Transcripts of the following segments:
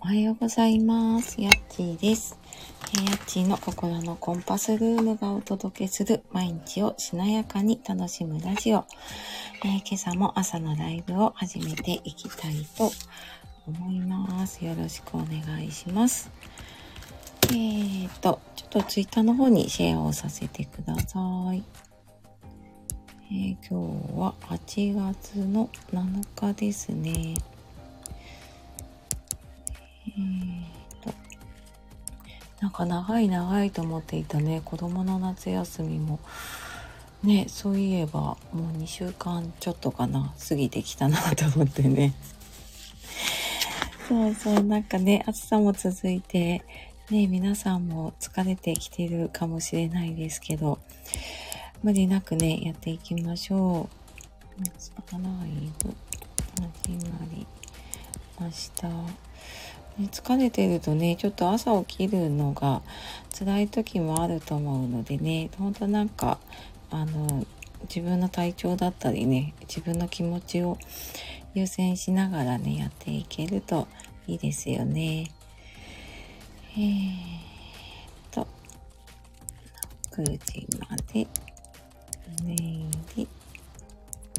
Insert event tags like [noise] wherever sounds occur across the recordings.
おはようございます。やっちーです。えやっちーの心のコンパスルームがお届けする毎日をしなやかに楽しむラジオ。えー今朝も朝のライブを始めていきたいと思います。よろしくお願いします。えーと、ちょっとツイッターの方にシェアをさせてください。えー今日は8月の7日ですね。えーと、なんか長い長いと思っていたね、子供の夏休みも、ね、そういえばもう2週間ちょっとかな、過ぎてきたなと思ってね。[laughs] そうそう、なんかね、暑さも続いて、ね、皆さんも疲れてきてるかもしれないですけど、無理なくね、やっていきましょう。ライブ、始まりました。ね疲れてるとね、ちょっと朝起きるのが辛い時もあると思うのでね、ほんとなんか、あの、自分の体調だったりね、自分の気持ちを優先しながらね、やっていけるといいですよね。えーっと、9時まで、寝入り、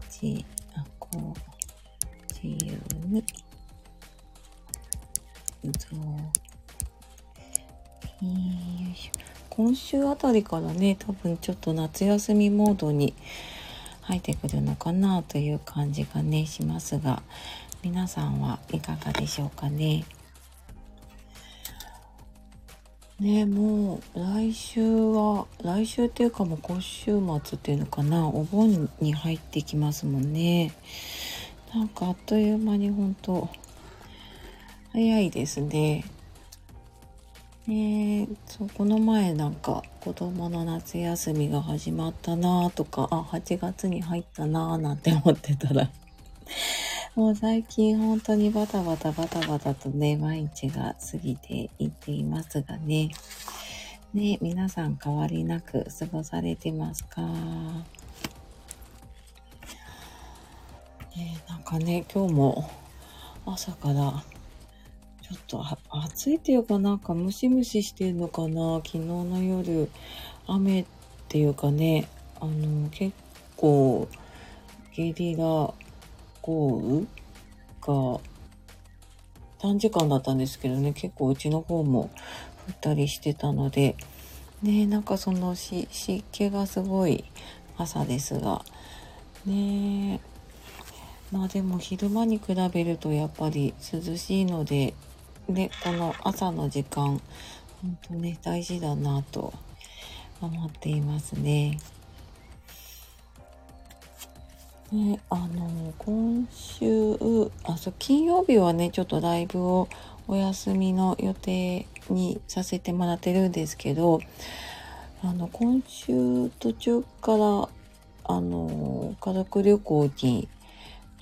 じ、あ、こう、自由に、よいしょ。今週あたりからね、多分ちょっと夏休みモードに入ってくるのかなという感じがね、しますが、皆さんはいかがでしょうかね。ねもう来週は、来週っていうかもう今週末っていうのかな、お盆に入ってきますもんね。なんかあっという間に本当早いですね。ねそう、この前なんか子供の夏休みが始まったなとか、あ、8月に入ったななんて思ってたら、[laughs] もう最近本当にバタバタバタバタとね、毎日が過ぎていっていますがね。ね、皆さん変わりなく過ごされてますか？ね、なんかね、今日も朝からちょっと暑いっていうかなんかムシムシしてんのかな？昨日の夜雨っていうかねあの結構ゲリラ豪雨が短時間だったんですけどね結構うちの方も降ったりしてたのでねなんかその湿気がすごい朝ですがねまあでも昼間に比べるとやっぱり涼しいのでで、この朝の時間、本当ね、大事だなと思っていますね。ね、あの、今週、あ、そう、金曜日はね、ちょっとライブをお休みの予定にさせてもらってるんですけど、あの、今週途中から、あの、家族旅行に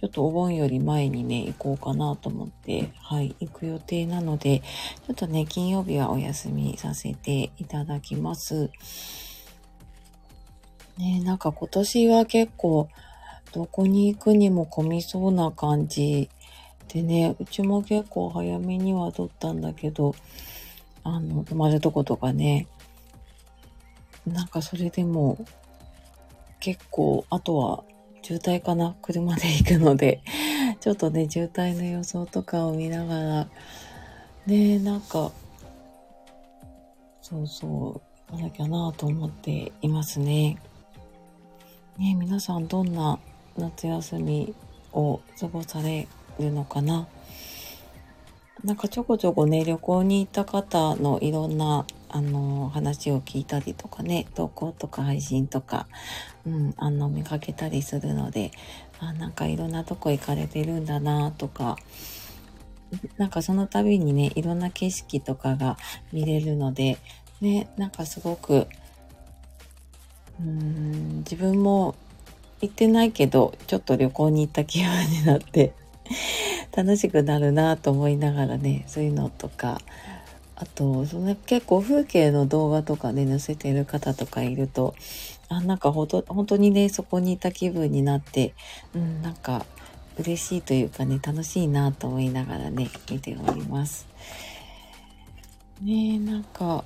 ちょっとお盆より前にね、行こうかなと思って、はい、行く予定なので、ちょっとね、金曜日はお休みさせていただきます。ね、なんか今年は結構、どこに行くにも混みそうな感じでね、うちも結構早めには撮ったんだけど、あの、泊まるとことかね、なんかそれでも、結構、あとは渋滞かな？車で行くので、[laughs] ちょっとね、渋滞の予想とかを見ながら、ね、なんか、そうそう、行かなきゃなと思っていますね。ね、皆さんどんな夏休みを過ごされるのかな？なんかちょこちょこね、旅行に行った方のいろんな、あの、話を聞いたりとかね、投稿とか配信とか、うん、あの、見かけたりするので、あ、なんかいろんなとこ行かれてるんだなとか、なんかその度にね、いろんな景色とかが見れるので、ね、なんかすごく、うーん、自分も行ってないけど、ちょっと旅行に行った気分になって、楽しくなるなと思いながらね、そういうのとか、あと、その結構風景の動画とかで載せてる方とかいると、あ、なんかほんと、本当にね、そこにいた気分になって、うん、なんか、嬉しいというかね、楽しいなと思いながらね、見ております。ねえ、なんか、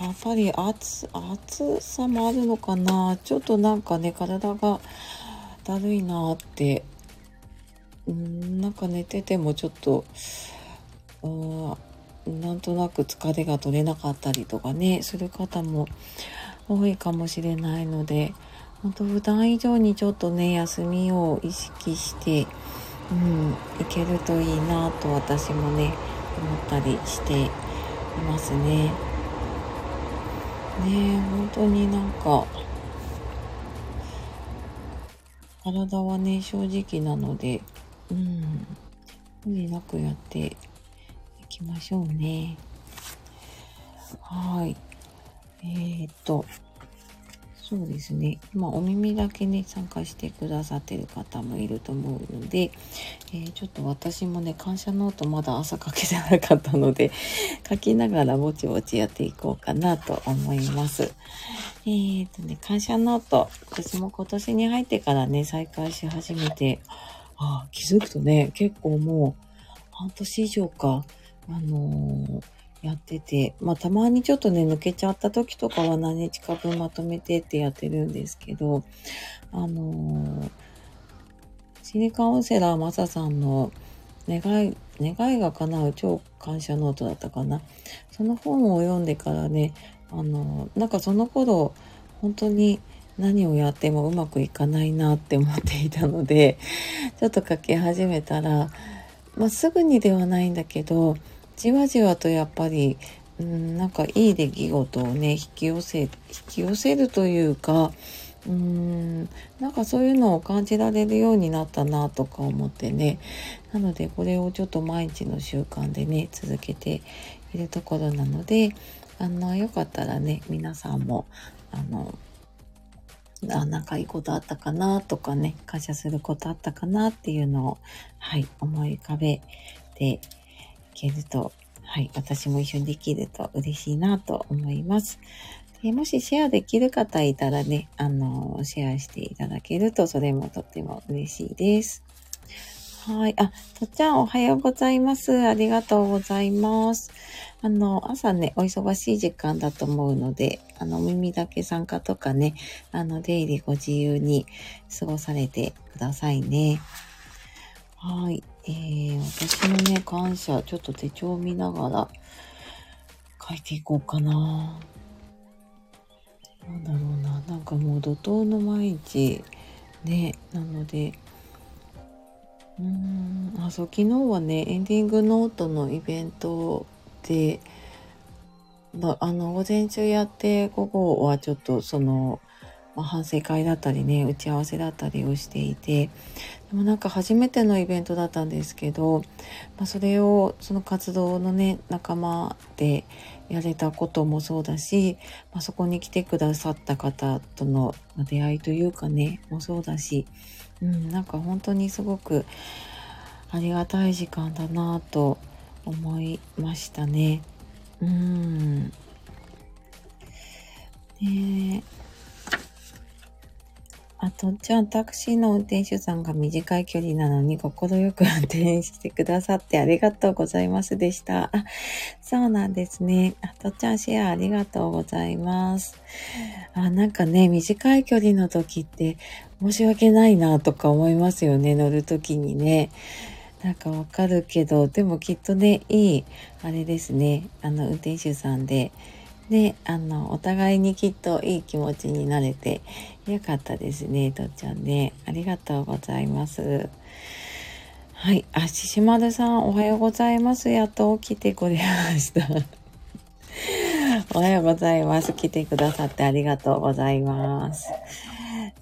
やっぱり暑、暑さもあるのかな。ちょっとなんかね、体がだるいなって、うん、なんか寝ててもちょっと、うん、なんとなく疲れが取れなかったりとかね、する方も多いかもしれないので、本当普段以上にちょっとね、休みを意識して、うん、いけるといいなと私もね、思ったりしていますね。ね本当になんか、体はね、正直なので、うん、無理なくやっていきましょうね。はい。えー、っと、そうですね。まあ、お耳だけね、参加してくださってる方もいると思うので、えー、ちょっと私もね、感謝ノートまだ朝書けてなかったので、[laughs] 書きながらぼちぼちやっていこうかなと思います。えー、とね、感謝ノート、私も今年に入ってからね、再開し始めて、あ気づくとね、結構もう、半年以上か、あのーやってて、まあたまにちょっとね、抜けちゃった時とかは何日か分まとめてってやってるんですけど、あのー、心理カウンセラーマサさんの願い、願いが叶う超感謝ノートだったかな。その本を読んでからね、あのー、なんかその頃、本当に何をやってもうまくいかないなって思っていたので、ちょっと書き始めたら、まあ、すぐにではないんだけど、じわじわとやっぱり、うん、なんかいい出来事をね、引き寄せ、引き寄せるというか、うーん、なんかそういうのを感じられるようになったなとか思ってね。なのでこれをちょっと毎日の習慣でね、続けているところなので、あの、よかったらね、皆さんも、あの、あ、なんかいいことあったかなとかね、感謝することあったかなっていうのを、はい、思い浮かべてけると、はい、私も一緒にできると嬉しいなと思います。でもしシェアできる方いたらね、あの、シェアしていただけると、それもとっても嬉しいです。はい。あ、とっちゃんおはようございます。ありがとうございます。あの、朝ね、お忙しい時間だと思うので、あの、耳だけ参加とかね、あの、出入りご自由に過ごされてくださいね。はい。えー、私のね、感謝、ちょっと手帳を見ながら書いていこうかな。なんだろうな。なんかもう怒涛の毎日、ね、なので、うーん、あ、そう、昨日はね、エンディングノートのイベントで、まあの、午前中やって、午後はちょっとその、まあ、反省会だったりね、打ち合わせだったりをしていて、でもなんか初めてのイベントだったんですけど、まあ、それを、その活動のね、仲間でやれたこともそうだし、まあ、そこに来てくださった方との出会いというかね、もそうだし、うん、なんか本当にすごくありがたい時間だなと思いましたね。うん。ねあと、じゃあ、タクシーの運転手さんが短い距離なのに心よく運転してくださってありがとうございますでした。あ、そうなんですね。あとちゃんシェアありがとうございます。あ、なんかね、短い距離の時って申し訳ないなとか思いますよね、乗る時にね。なんかわかるけど、でもきっとね、いい、あれですね、あの、運転手さんで、で、あの、お互いにきっといい気持ちになれてよかったですね、とっちゃんね。ありがとうございます。はい。あ、ししまるさん、おはようございます。やっと起きてくれました。おはようございます。来てくださってありがとうございます。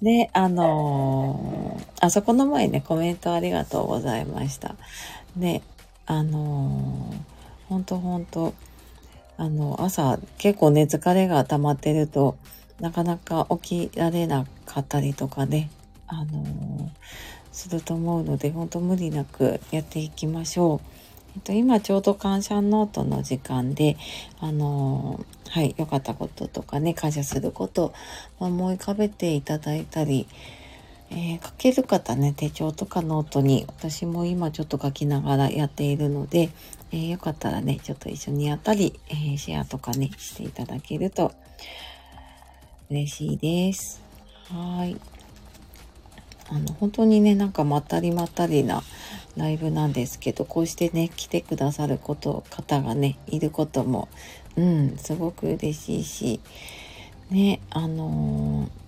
で、あのー、あそこの前ね、コメントありがとうございました。で、あのー、ほんとほんと、あの、朝結構ね、疲れが溜まってると、なかなか起きられなかったりとかね、あのー、すると思うので、ほんと無理なくやっていきましょう。えっと、今ちょうど感謝ノートの時間で、あのー、はい、良かったこととかね、感謝することを思い浮かべていただいたり、えー、書ける方ね、手帳とかノートに、私も今ちょっと書きながらやっているので、えー、よかったらね、ちょっと一緒にやったり、えー、シェアとかね、していただけると嬉しいです。はい。あの、本当にね、なんかまったりまったりなライブなんですけど、こうしてね、来てくださること、方がね、いることも、うん、すごく嬉しいし、ね、あのー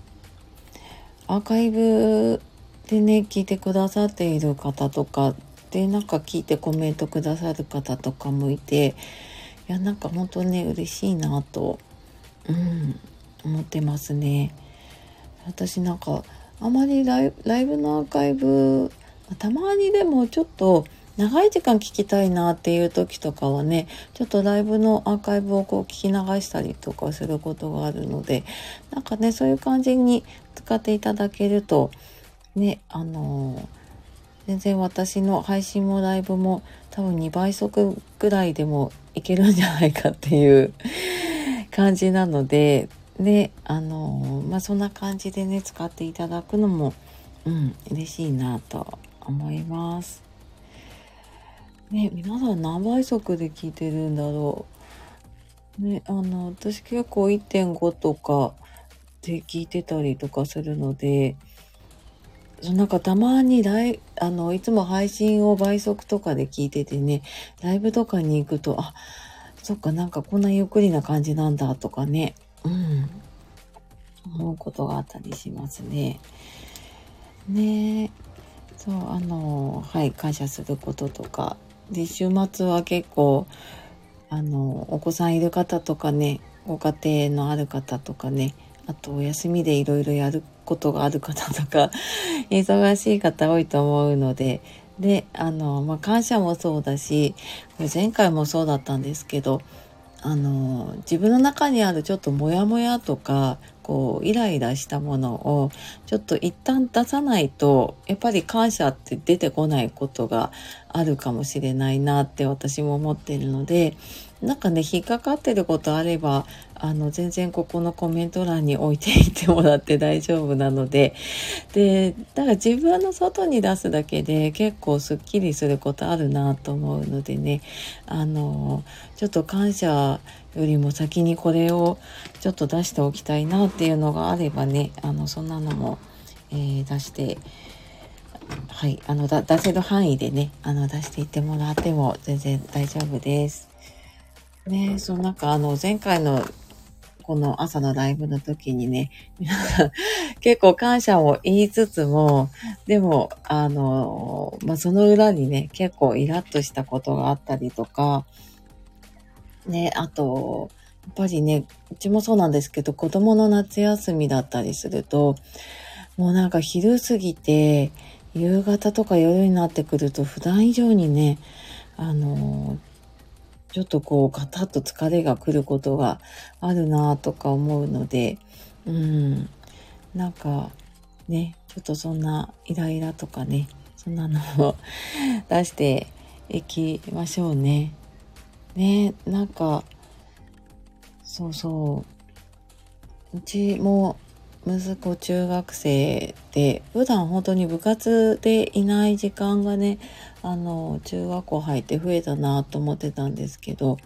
アーカイブでね、聞いてくださっている方とか、で、なんか聞いてコメントくださる方とかもいて、いや、なんか本当ね、嬉しいなと、うん、思ってますね。私なんか、あまりライブのアーカイブ、たまにでもちょっと、長い時間聞きたいなっていう時とかはね、ちょっとライブのアーカイブをこう聞き流したりとかすることがあるので、なんかね、そういう感じに使っていただけると、ね、あのー、全然私の配信もライブも多分2倍速ぐらいでもいけるんじゃないかっていう [laughs] 感じなので、で、あのー、まあ、そんな感じでね、使っていただくのも、うん、嬉しいなと思います。ね、皆さん何倍速で聞いてるんだろう。ね、あの、私結構1.5とかで聞いてたりとかするので、なんかたまにライ、あの、いつも配信を倍速とかで聞いててね、ライブとかに行くと、あ、そっか、なんかこんなゆっくりな感じなんだとかね、うん、思うことがあったりしますね。ねそう、あの、はい、感謝することとか、で、週末は結構、あの、お子さんいる方とかね、ご家庭のある方とかね、あとお休みでいろいろやることがある方とか、[laughs] 忙しい方多いと思うので、で、あの、まあ、感謝もそうだし、これ前回もそうだったんですけど、あの、自分の中にあるちょっとモヤモヤとか、こうイライラしたものをちょっと一旦出さないとやっぱり感謝って出てこないことがあるかもしれないなって私も思ってるのでなんかね引っかかってることあればあの全然ここのコメント欄に置いていってもらって大丈夫なので。でだから自分の外に出すだけで結構すっきりすることあるなと思うのでね。あのちょっと感謝よりも先にこれをちょっと出しておきたいなっていうのがあればねあのそんなのも、えー、出してはい、あの、出せる範囲でね、あの、出していってもらっても全然大丈夫です。ねそう、なんかあの、前回のこの朝のライブの時にね、皆さん結構感謝を言いつつも、でも、あの、まあ、その裏にね、結構イラッとしたことがあったりとか、ね、あと、やっぱりね、うちもそうなんですけど、子供の夏休みだったりすると、もうなんか昼過ぎて、夕方とか夜になってくると普段以上にね、あのちょっとこうガタッと疲れが来ることがあるなとか思うので、うん、なんかね、ちょっとそんなイライラとかね、そんなのを [laughs] 出していきましょうね。ね、なんか、そうそう。うちも息子中学生で、普段本当に部活でいない時間がね、あの、中学校入って増えたなと思ってたんですけど、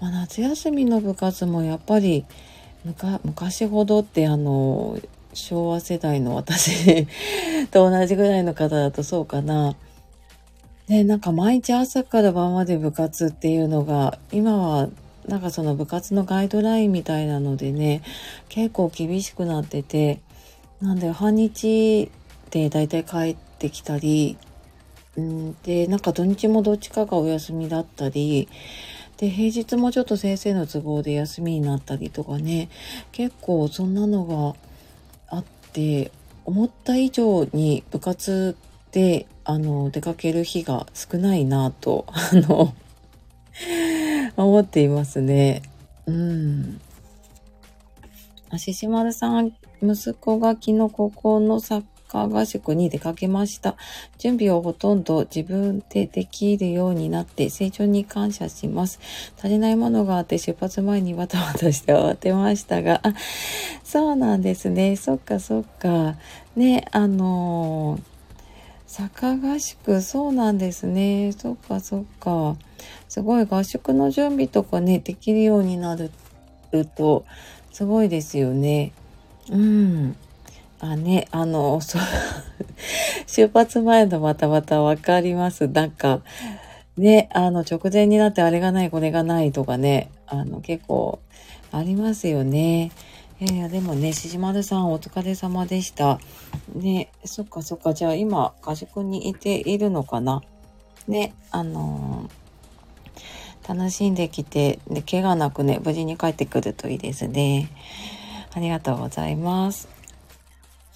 まあ、夏休みの部活もやっぱり昔ほどってあの、昭和世代の私 [laughs] と同じぐらいの方だとそうかな。ね、なんか毎日朝から晩まで部活っていうのが、今はなんかその部活のガイドラインみたいなのでね、結構厳しくなってて、なんで半日でだいたい帰ってきたり、んで、なんか土日もどっちかがお休みだったり、で、平日もちょっと先生の都合で休みになったりとかね、結構そんなのがあって、思った以上に部活で、あの、出かける日が少ないなと、あの、[laughs] 思っていますね。うん。あ、ししまるさん、息子が昨日高校のサッカー合宿に出かけました。準備をほとんど自分でできるようになって成長に感謝します。足りないものがあって出発前にバタバタして慌てましたが、[laughs] そうなんですね。そっかそっか。ね、あのー坂合宿、そうなんですね。そっかそっか。すごい合宿の準備とかね、できるようになると、すごいですよね。うん。あ、ね、あの、そう、[laughs] 出発前のバタバタわかります。なんか、ね、あの、直前になってあれがない、これがないとかね、あの、結構ありますよね。いや、でもね、しじまるさんお疲れ様でした。ね、そっかそっか、じゃあ今、合宿にいているのかな？ね、あのー、楽しんできて、で、怪我なくね、無事に帰ってくるといいですね。ありがとうございます。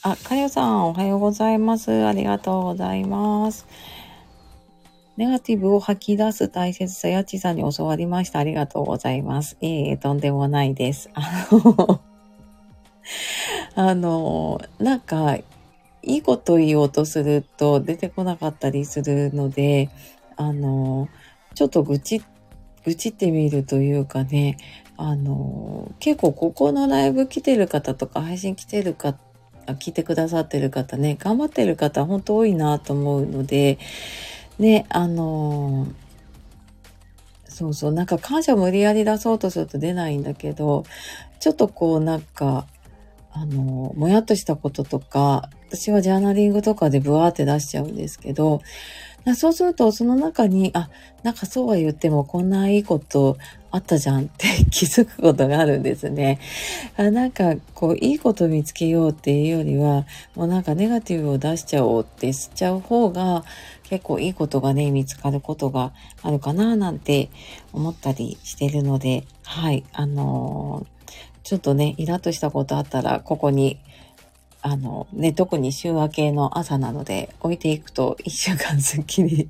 あ、かよさん、おはようございます。ありがとうございます。ネガティブを吐き出す大切さ、やちさんに教わりました。ありがとうございます。いえいえ、とんでもないです。あの [laughs] あの、なんか、いいこと言おうとすると出てこなかったりするので、あの、ちょっと愚痴、愚痴ってみるというかね、あの、結構ここのライブ来てる方とか配信来てる方、聞いてくださってる方ね、頑張ってる方本当多いなと思うので、ね、あの、そうそう、なんか感謝無理やり出そうとすると出ないんだけど、ちょっとこうなんか、あの、もやっとしたこととか、私はジャーナリングとかでブワーって出しちゃうんですけど、そうするとその中に、あ、なんかそうは言ってもこんないいことあったじゃんって [laughs] 気づくことがあるんですね。あなんかこういいこと見つけようっていうよりは、もうなんかネガティブを出しちゃおうってしちゃう方が結構いいことがね、見つかることがあるかななんて思ったりしてるので、はい、あのーちょっとね、イラッとしたことあったら、ここに、あの、ね、特に週明けの朝なので置いていくと一週間すっきり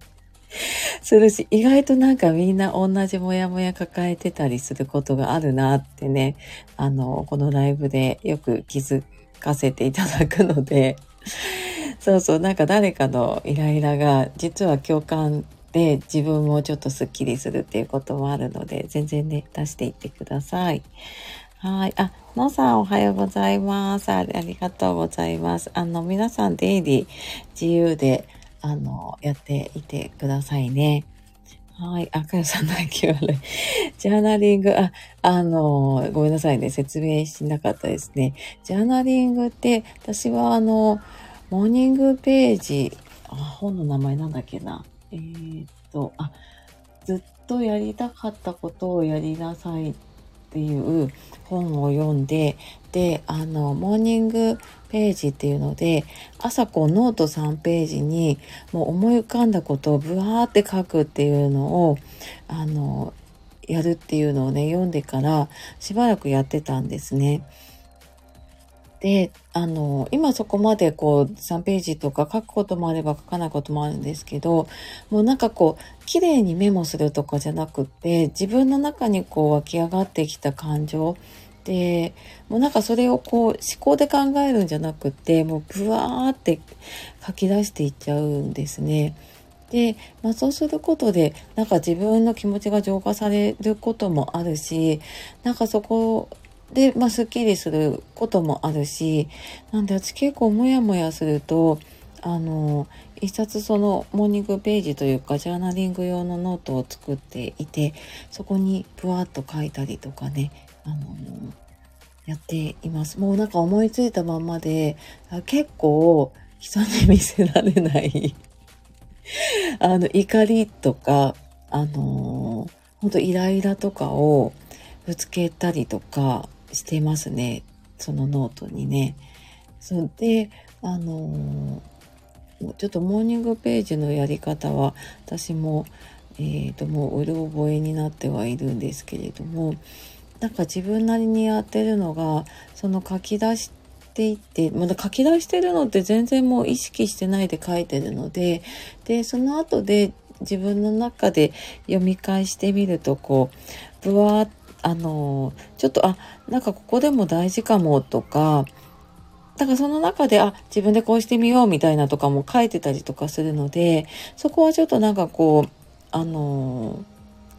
するし、意外となんかみんな同じモヤモヤ抱えてたりすることがあるなってね、あの、このライブでよく気づかせていただくので、[laughs] そうそう、なんか誰かのイライラが実は共感で自分もちょっとスッキリするっていうこともあるので、全然ね、出していってください。はい。あ、のさんおはようございます。ありがとうございます。あの、皆さん出入り自由で、あの、やっていてくださいね。はい。あ、かよさん泣き笑い。[laughs] ジャーナリング、あ、あの、ごめんなさいね。説明しなかったですね。ジャーナリングって、私はあの、モーニングページ、あ、本の名前なんだっけな。えー、っと、あ、ずっとやりたかったことをやりなさいっていう本を読んで、で、あの、モーニングページっていうので、朝こうノート3ページにもう思い浮かんだことをブワーって書くっていうのを、あの、やるっていうのをね、読んでからしばらくやってたんですね。で、あの、今そこまでこう3ページとか書くこともあれば書かないこともあるんですけど、もうなんかこう、綺麗にメモするとかじゃなくって、自分の中にこう湧き上がってきた感情で、もうなんかそれをこう思考で考えるんじゃなくて、もうブワーって書き出していっちゃうんですね。で、まあ、そうすることでなんか自分の気持ちが浄化されることもあるしなんかそこで、まあ、すっきりすることもあるし、なんで私結構モヤモヤすると、あの、一冊そのモーニングページというかジャーナリング用のノートを作っていて、そこにふわっと書いたりとかね、あの、やっています。もうなんか思いついたままで、結構人に見せられないあの、怒りとか、あの、本当イライラとかをぶつけたりとか、してますね。そのノートにね。そで、あのー、ちょっとモーニングページのやり方は私も、えー、と、もううる覚えになってはいるんですけれども、なんか自分なりにやってるのが、その書き出していって、まだ書き出してるのって全然もう意識してないで書いてるので、で、その後で自分の中で読み返してみると、こう、ぶわーっあのちょっとあなんかここでも大事かもとかだからその中で、あ、自分でこうしてみようみたいなとかも書いてたりとかするので、そこはちょっとなんかこう、あの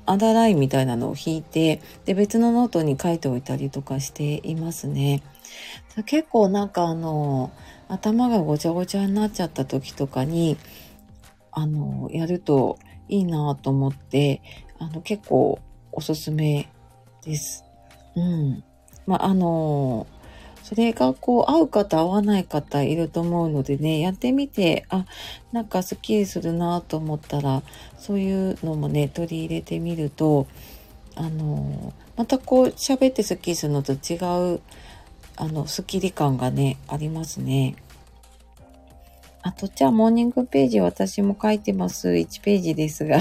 アンダーラインみたいなのを引いて、で、別のノートに書いておいたりとかしていますね。結構なんかあの、頭がごちゃごちゃになっちゃった時とかに、あの、やるといいなと思って、あの、結構おすすめです。うん。まあ、あの、それがこう合う方合わない方いると思うのでね、やってみて、あ、なんかスッキリするなと思ったら、そういうのもね、取り入れてみると、あの、またこう喋ってスッキリするのと違う、あの、スッキリ感がね、ありますね。あと、じゃあ、モーニングページ私も書いてます。1ページですが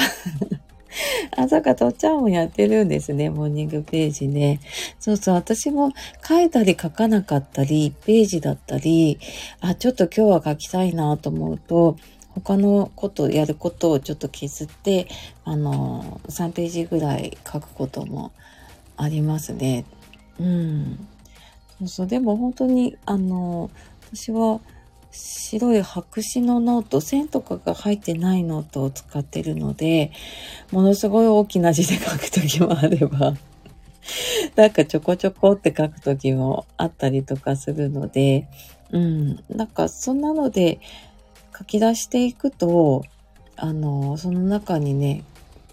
あ、そっか、とっちゃんもやってるんですね、モーニングページね。そうそう、私も書いたり書かなかったり、ページだったり、あ、ちょっと今日は書きたいなと思うと、他のことやることをちょっと削って、あの、3ページぐらい書くこともありますね。うん。そうそう、でも本当に、あの、私は、白い白紙のノート、線とかが入ってないノートを使ってるので、ものすごい大きな字で書くときもあれば、[laughs] なんかちょこちょこって書くときもあったりとかするので、うん、なんかそんなので書き出していくと、あの、その中にね、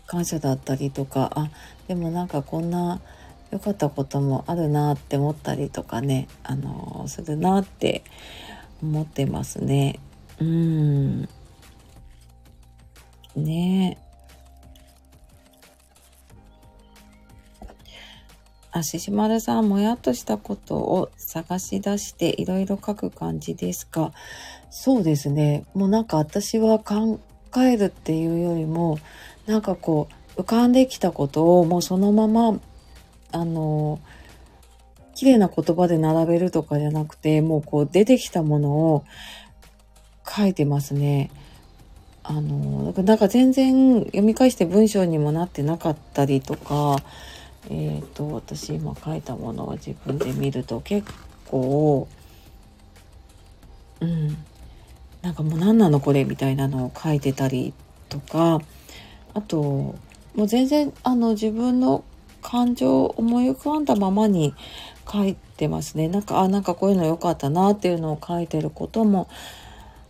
感謝だったりとか、あ、でもなんかこんな良かったこともあるなって思ったりとかね、あの、するなって思ってますね。うん。ねあ、ししまるさん、もやっとしたことを探し出していろいろ書く感じですか？そうですね。もうなんか私は考えるっていうよりも、なんかこう、浮かんできたことをもうそのまま、あの、綺麗な言葉で並べるとかじゃなくて、もうこう出てきたものを書いてますね。あの、なんか全然読み返して文章にもなってなかったりとか、えっ、ー、と、私今書いたものを自分で見ると結構、うん、なんかもう何なのこれみたいなのを書いてたりとか、あと、もう全然あの自分の感情を思い浮かんだままに書いてますね。なんか、あ、なんかこういうの良かったなっていうのを書いてることも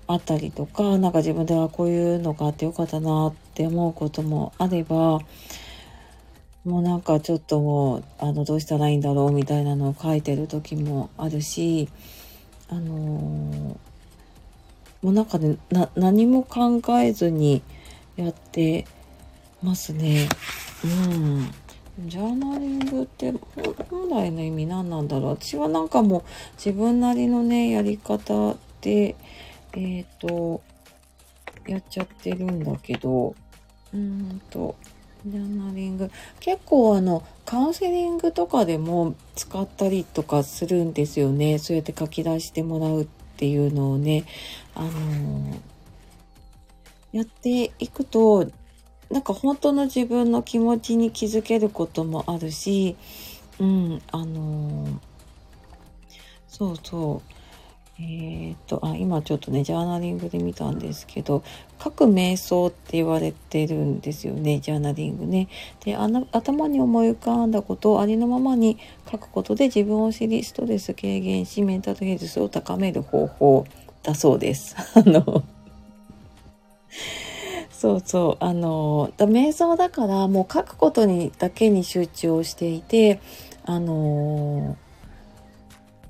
あったりとか、なんか自分ではこういうのがあって良かったなって思うこともあれば、もうなんかちょっともう、あの、どうしたらいいんだろうみたいなのを書いてる時もあるし、あのー、もうなんかね、な、何も考えずにやってますね。うん。ジャーナリングって本来の意味何なんだろう。私はなんかもう自分なりのねやり方でえっ、ー、とやっちゃってるんだけど。うんとジャーナリング。結構あのカウンセリングとかでも使ったりとかするんですよね。そうやって書き出してもらうっていうのをね。あのー、やっていくとなんか本当の自分の気持ちに気づけることもあるし、うん、あのー、そうそう。えっ、と、あ、今ちょっとね、ジャーナリングで見たんですけど、書く瞑想って言われてるんですよね、ジャーナリングね。で、あの頭に思い浮かんだことをありのままに書くことで自分を知り、ストレス軽減し、メンタルヘルスを高める方法だそうです。[laughs] あのそうそう。あの、瞑想だからもう書くことにだけに集中をしていて、あの、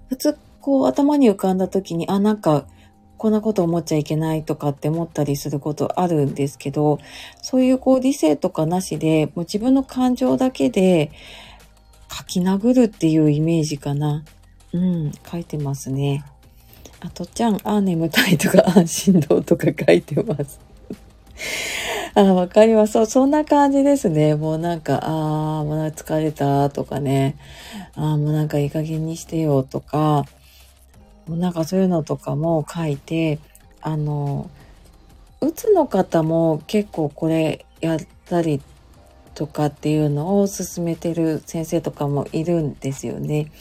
普通こう頭に浮かんだ時に、あ、なんかこんなこと思っちゃいけないとかって思ったりすることあるんですけど、そういうこう理性とかなしで、もう自分の感情だけで書き殴るっていうイメージかな。うん、書いてますね。あとちゃん、あ、眠たいとか、あ、振動とか書いてます。[laughs] あ、わかります。そう、そんな感じですね。もうなんか、ああ、もう疲れたとかね。ああ、もうなんかいい加減にしてよとか、もうなんかそういうのとかも書いて、あの、うつの方も結構これやったりとかっていうのを勧めてる先生とかもいるんですよね。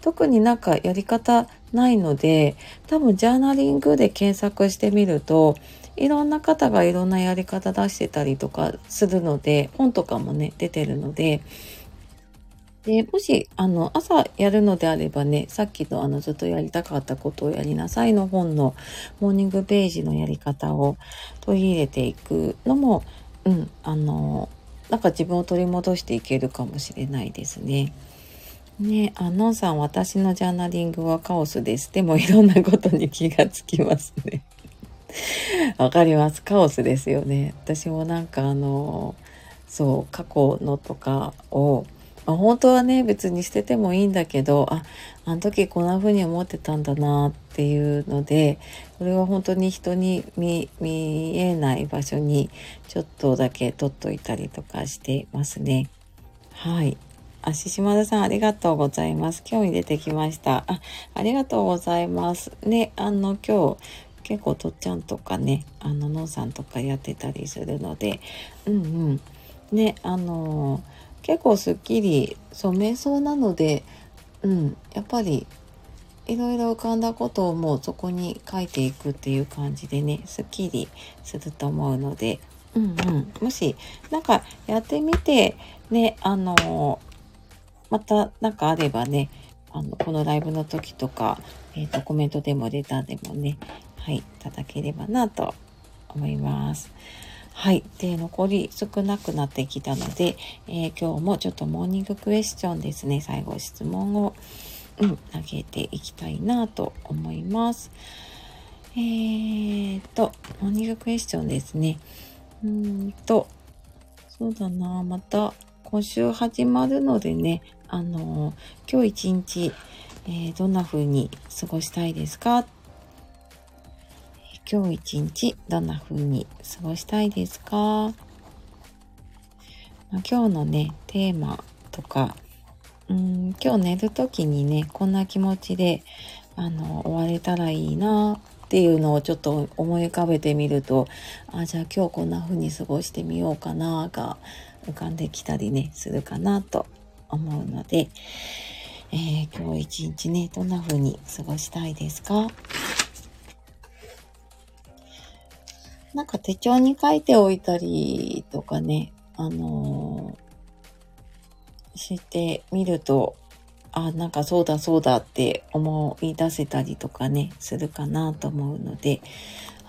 特になんかやり方ないので、多分ジャーナリングで検索してみると、いろんな方がいろんなやり方出してたりとかするので、本とかもね、出てるので、で、もし、あの、朝やるのであればね、さっきのあの、ずっとやりたかったことをやりなさいの本のモーニングページのやり方を取り入れていくのも、うん、あの、なんか自分を取り戻していけるかもしれないですね。ねあ、のんさん、私のジャーナリングはカオスです。でもいろんなことに気がつきますね。[laughs] わかります。カオスですよね。私もなんかあの、そう、過去のとかを、まあ、本当はね、別に捨ててもいいんだけど、あ、あの時こんな風に思ってたんだなっていうので、これは本当に人に見えない場所にちょっとだけ取っといたりとかしてますね。はい。あ、ししまるさんありがとうございます。今日に出てきました。あ、ありがとうございます。ね、あの、今日、結構とっちゃんとかね、あの、のんさんとかやってたりするので、うんうん。ね、あのー結構すっきりそう瞑想なのでうんやっぱりいろいろ浮かんだことをもうそこに書いていくっていう感じでねすっきりすると思うのでうんうんもしなんかやってみてねあのまた何かあればねあのこのライブの時とか、えーと、コメントでもレターでもねはいいただければなと思います。はい。で、残り少なくなってきたので、えー、今日もちょっとモーニングクエスチョンですね。最後質問を、うん、投げていきたいなと思います。えーと、モーニングクエスチョンですね。うんと、そうだな、また今週始まるのでね、あのー、今日一日、えー、どんな風に過ごしたいですか？今日一日どんな風に過ごしたいですか、まあ、今日のね、テーマとか、うん今日寝る時にね、こんな気持ちで、あの、終われたらいいなっていうのをちょっと思い浮かべてみると、あ、じゃあ今日こんな風に過ごしてみようかなが浮かんできたりね、するかなと思うので、えー、今日一日ね、どんな風に過ごしたいですか？なんか手帳に書いておいたりとかね、あのー、してみると、あ、なんかそうだそうだって思い出せたりとかね、するかなと思うので、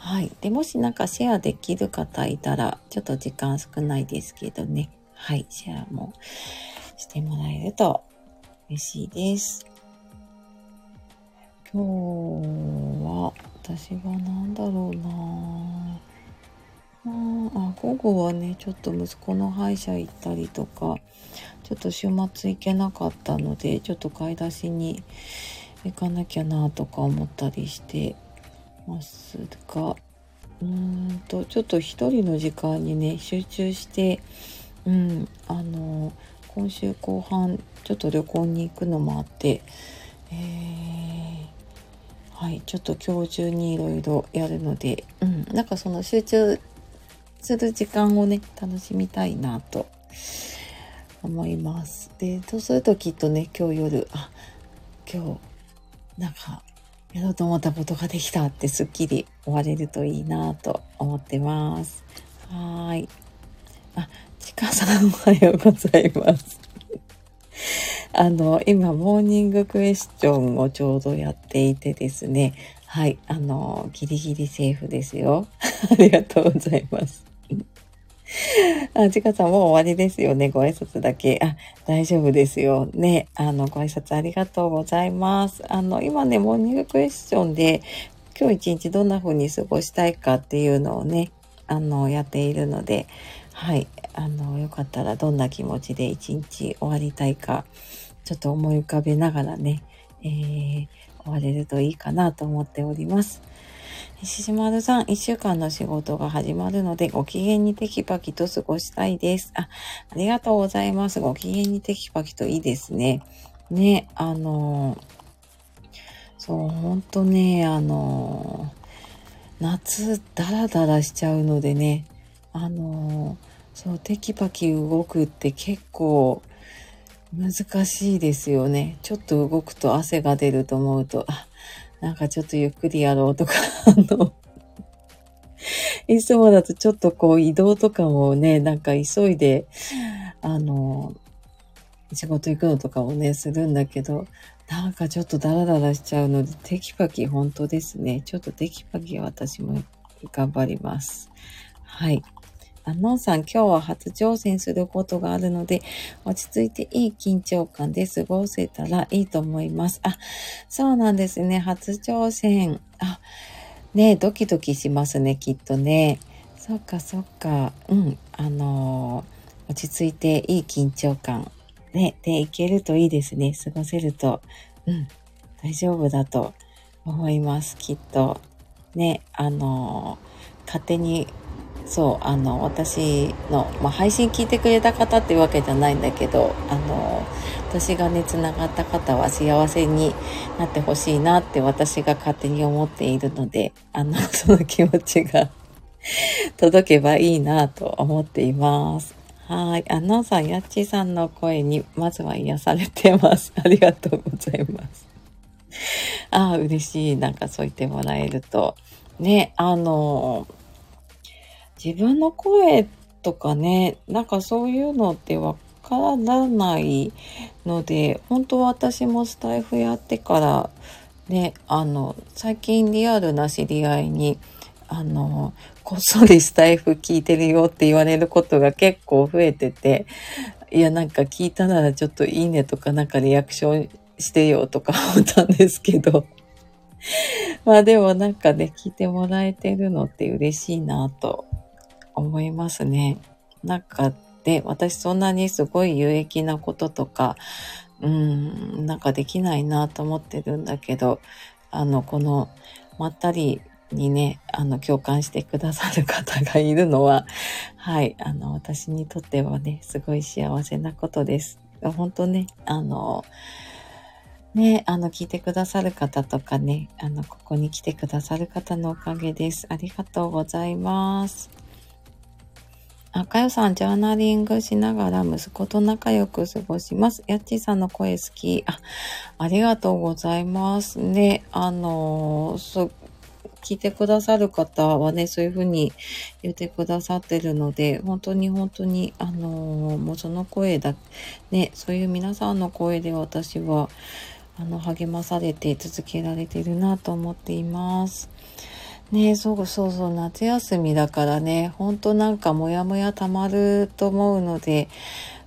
はい。で、もしなんかシェアできる方いたら、ちょっと時間少ないですけどね、はい、シェアもしてもらえると嬉しいです。今日は、私は何だろうなあ午後はねちょっと息子の歯医者行ったりとかちょっと週末行けなかったのでちょっと買い出しに行かなきゃなとか思ったりしてますがうーんとちょっと一人の時間にね集中してうんあの今週後半ちょっと旅行に行くのもあってえー、はいちょっと今日中にいろいろやるのでうんなんかその集中する時間をね、楽しみたいなと思います。で、そうするときっとね、今日夜、あ、今日、なんか、やろうと思ったことができたってすっきり終われるといいなと思ってます。はい。あ、ちかさんおはようございます。[laughs] あの、今、モーニングクエスチョンをちょうどやっていてですね。はい。あの、ギリギリセーフですよ。[laughs] ありがとうございます。あ、ちかさんもう終わりですよね。ご挨拶だけ。あ、大丈夫ですよ。ね。あの、ご挨拶ありがとうございます。あの、今ね、モーニングクエスチョンで、今日一日どんな風に過ごしたいかっていうのをね、あの、やっているので、はい。あの、よかったらどんな気持ちで一日終わりたいか、ちょっと思い浮かべながらね、えー、終われるといいかなと思っております。ししまるさん、一週間の仕事が始まるので、ご機嫌にテキパキと過ごしたいです。あ、ありがとうございます。ご機嫌にテキパキといいですね。ね、あの、そう、ほんとね、あの、夏、ダラダラしちゃうのでね、あの、そう、テキパキ動くって結構難しいですよね。ちょっと動くと汗が出ると思うと、あ、なんかちょっとゆっくりやろうとか、あの、いつもだとちょっとこう移動とかもね、なんか急いで、あの、仕事行くのとかもね、するんだけど、なんかちょっとダラダラしちゃうので、テキパキ本当ですね。ちょっとテキパキ私も頑張ります。はい。あのんさん、今日は初挑戦することがあるので、落ち着いていい緊張感で過ごせたらいいと思います。あ、そうなんですね。初挑戦。あ、ねドキドキしますね、きっとね。そっかそっか。うん。あのー、落ち着いていい緊張感。ね、で、いけるといいですね。過ごせると。うん。大丈夫だと思います、きっと。ね、あのー、勝手にそう、あの、私の、まあ、配信聞いてくれた方っていうわけじゃないんだけど、あの、私がね、つながった方は幸せになってほしいなって私が勝手に思っているので、あの、[laughs] その気持ちが [laughs] 届けばいいなと思っています。はい。あのさん、やっちさんの声に、まずは癒されてます。[laughs] ありがとうございます。ああ、嬉しい。なんかそう言ってもらえると。ね、あの、自分の声とかね、なんかそういうのってわからないので、本当私もスタイフやってから、ね、あの、最近リアルな知り合いに、あの、こっそりスタイフ聞いてるよって言われることが結構増えてて、いや、なんか聞いたならちょっといいねとかなんかリアクションしてよとか思ったんですけど、まあでもなんかね、聞いてもらえてるのって嬉しいなと思いますね。なんかで、私そんなにすごい有益なこととか、うん、なんかできないなと思ってるんだけど、あの、この、まったりにね、あの、共感してくださる方がいるのは、はい、あの、私にとってはね、すごい幸せなことです。本当ね、あの、ね、あの、聞いてくださる方とかね、あの、ここに来てくださる方のおかげです。ありがとうございます。あかよさん、ジャーナリングしながら息子と仲良く過ごします。やっちーさんの声好き。あ、ありがとうございますね。あのそう、聞いてくださる方はね、そういうふうに言ってくださってるので、本当に本当に、あのもうその声だ、ね、そういう皆さんの声で私は、あの、励まされて続けられてるなと思っています。ねそうそうそう、夏休みだからね、ほんとなんかモヤモヤたまると思うので、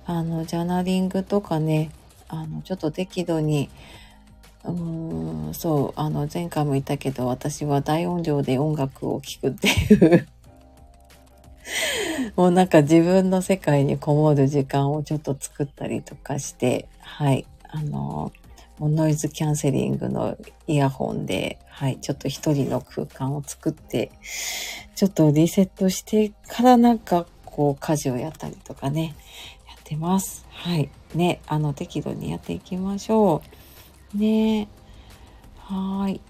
あの、ジャーナリングとかね、あの、ちょっと適度に、うーん、そう、あの、前回も言ったけど、私は大音量で音楽を聴くっていう。[laughs] もうなんか自分の世界にこもる時間をちょっと作ったりとかして、はい、あの、もうノイズキャンセリングのイヤホンで、はい、ちょっと一人の空間を作って、ちょっとリセットしてからなんかこう家事をやったりとかね、やってます。はい。ね、あの適度にやっていきましょう。ね。はい。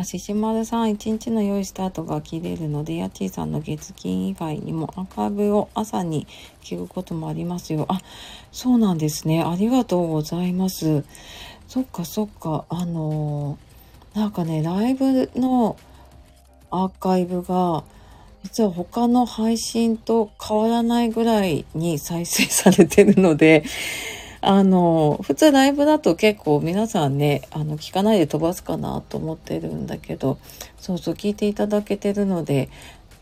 あ、ししまるさん、一日の良いスタートが切れるので、やちーさんの月金以外にもアーカイブを朝に聞くこともありますよ。あ、そうなんですね。ありがとうございます。そっかそっか。あのー、なんかね、ライブのアーカイブが、実は他の配信と変わらないぐらいに再生されてるので、あの、普通ライブだと結構皆さんね、あの、聞かないで飛ばすかなと思ってるんだけど、そうそう聞いていただけてるので、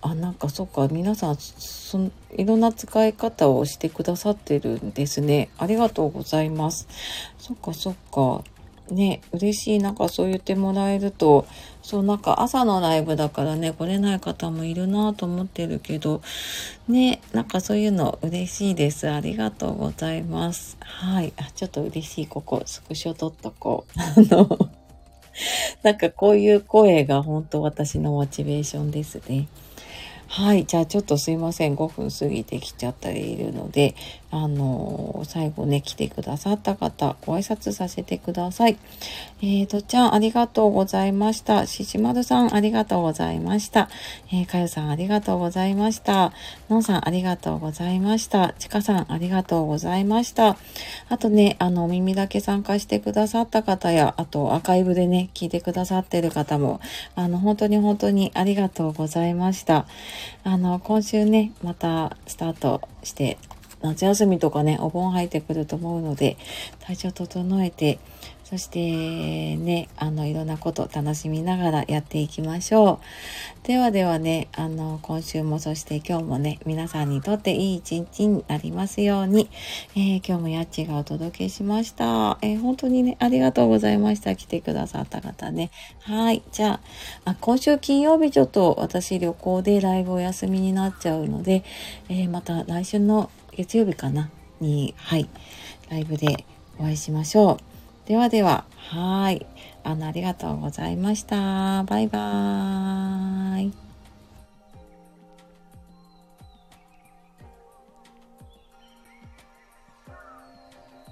あ、なんかそっか、皆さん、そのいろんな使い方をしてくださってるんですね。ありがとうございます。そっかそっか。ね、嬉しい。なんかそう言ってもらえると、そう、なんか朝のライブだからね、来れない方もいるなと思ってるけど、ね、なんかそういうの嬉しいです。ありがとうございます。はい。あ、ちょっと嬉しい。ここ、スクショ撮っとこう。[laughs] あの、なんかこういう声が本当私のモチベーションですね。はい。じゃあちょっとすいません。5分過ぎてきちゃっているので、あの、最後ね、来てくださった方、ご挨拶させてください。えー、とちゃん、ありがとうございました。ししまるさん、ありがとうございました。えー、かよさん、ありがとうございました。のんさん、ありがとうございました。ちかさん、ありがとうございました。あとね、あの、耳だけ参加してくださった方や、あと、アーカイブでね、聞いてくださってる方も、あの、本当に本当にありがとうございました。あの、今週ね、またスタートして、夏休みとかね、お盆入ってくると思うので、体調整えて、そしてね、あの、いろんなこと楽しみながらやっていきましょう。ではではね、あの、今週もそして今日もね、皆さんにとっていい一日になりますように、えー、今日もやっちがお届けしました。えー、本当にね、ありがとうございました。来てくださった方ね。はい。じゃあ、あ今週金曜日ちょっと私旅行でライブお休みになっちゃうので、えー、また来週の月曜日かな？に、はい、ライブでお会いしましょう。ではでは、はい。あの、ありがとうございました。バイバーイ。